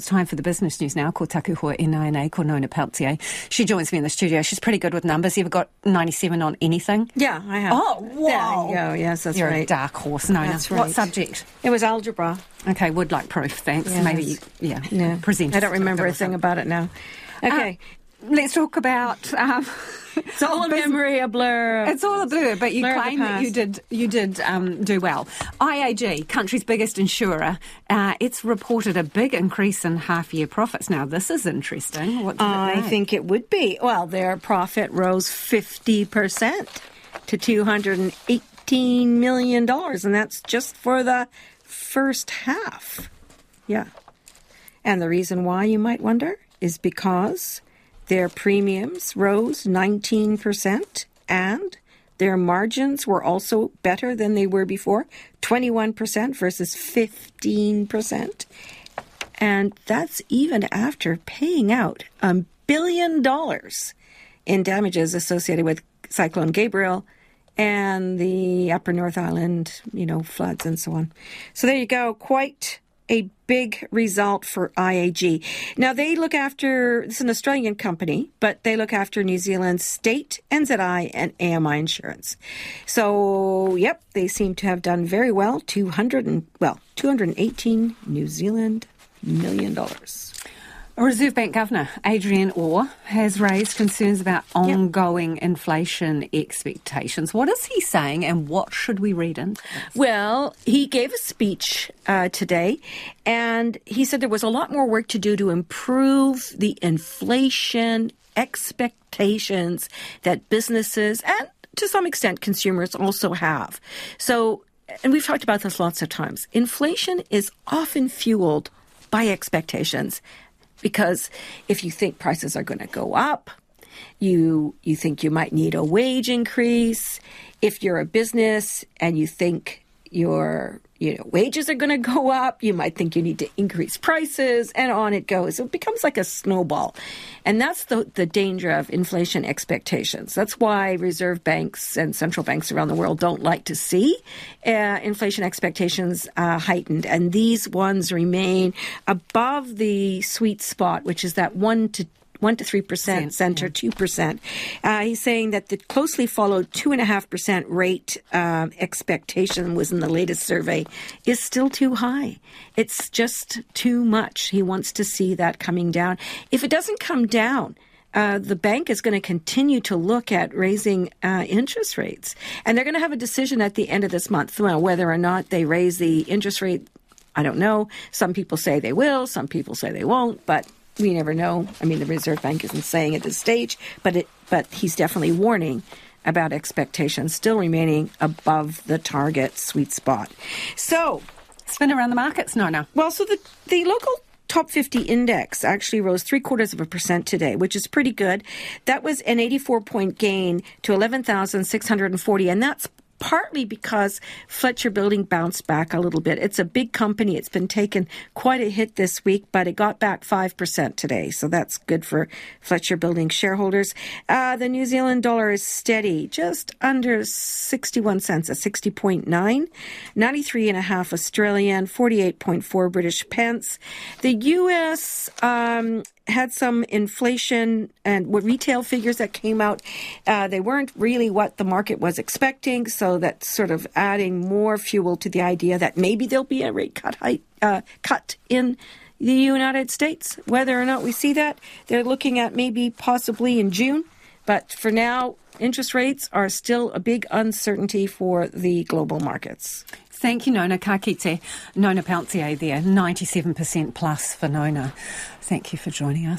It's time for the business news now. Ko taku hoa NINA, ko Nona Pelletier. She joins me in the studio. She's pretty good with numbers. You ever got 97 on anything? Yeah, I have. Oh, wow. There you go. Yes, that's You're right. a dark horse, Nona. That's What subject? It was algebra. Okay, would like proof, thanks. Yes. Maybe, you, yeah, Yeah. present. I don't remember a thing about it now. Uh, okay. Let's talk about. Um, it's all a memory, a blur. It's all a blur, but you Blur claim that you did you did um, do well. IAG, country's biggest insurer, uh, it's reported a big increase in half year profits. Now this is interesting. What I think it would be. Well, their profit rose 50% to $218 million, and that's just for the first half. Yeah. And the reason why, you might wonder, is because their premiums rose 19% and their margins were also better than they were before 21% versus 15%. And that's even after paying out a billion dollars in damages associated with Cyclone Gabrielle and the Upper North Island, you know, floods and so on. So there you go. Quite a big result for IAG. Now they look after, it's an Australian company, but they look after New Zealand's state, NZI, and AMI insurance. So, yep, they seem to have done very well. 200 and, well, 218 New Zealand million dollars. Reserve Bank Governor Adrian Orr has raised concerns about ongoing inflation expectations. What is he saying, and what should we read in? Well, he gave a speech uh, today, and he said there was a lot more work to do to improve the inflation expectations that businesses and to some extent consumers also have. So, and we've talked about this lots of times. Inflation is often fueled by expectations because if you think prices are going to go up, you you think you might need a wage increase. If you're a business and you think your you know wages are going to go up. You might think you need to increase prices and on it goes. It becomes like a snowball. And that's the the danger of inflation expectations. That's why reserve banks and central banks around the world don't like to see uh, inflation expectations uh, heightened. And these ones remain above the sweet spot which is that 1 to one to three percent, center two percent. Uh, he's saying that the closely followed two and a half percent rate um, expectation was in the latest survey is still too high. It's just too much. He wants to see that coming down. If it doesn't come down. Uh, the bank is going to continue to look at raising uh, interest rates, and they're going to have a decision at the end of this month well, whether or not they raise the interest rate I don't know. Some people say they will, some people say they won't, but we never know. I mean, the Reserve Bank isn't saying at this stage, but it, but he's definitely warning about expectations still remaining above the target sweet spot. So, Spin around the markets, Nona. well, so the the local top 50 index actually rose three quarters of a percent today, which is pretty good. That was an 84 point gain to 11,640, and that's partly because Fletcher Building bounced back a little bit. It's a big company. It's been taken quite a hit this week, but it got back 5% today. So that's good for Fletcher Building shareholders. Uh, the New Zealand dollar is steady, just under 61 cents at 60.9, 93 and a half Australian, 48.4 British pence. The US, um, had some inflation and retail figures that came out. Uh, they weren't really what the market was expecting, so that's sort of adding more fuel to the idea that maybe there'll be a rate cut uh, cut in the United States. Whether or not we see that, they're looking at maybe possibly in June. But for now, interest rates are still a big uncertainty for the global markets. Thank you, Nona Kakite. Nona Pelletier there, 97% plus for Nona. Thank you for joining us.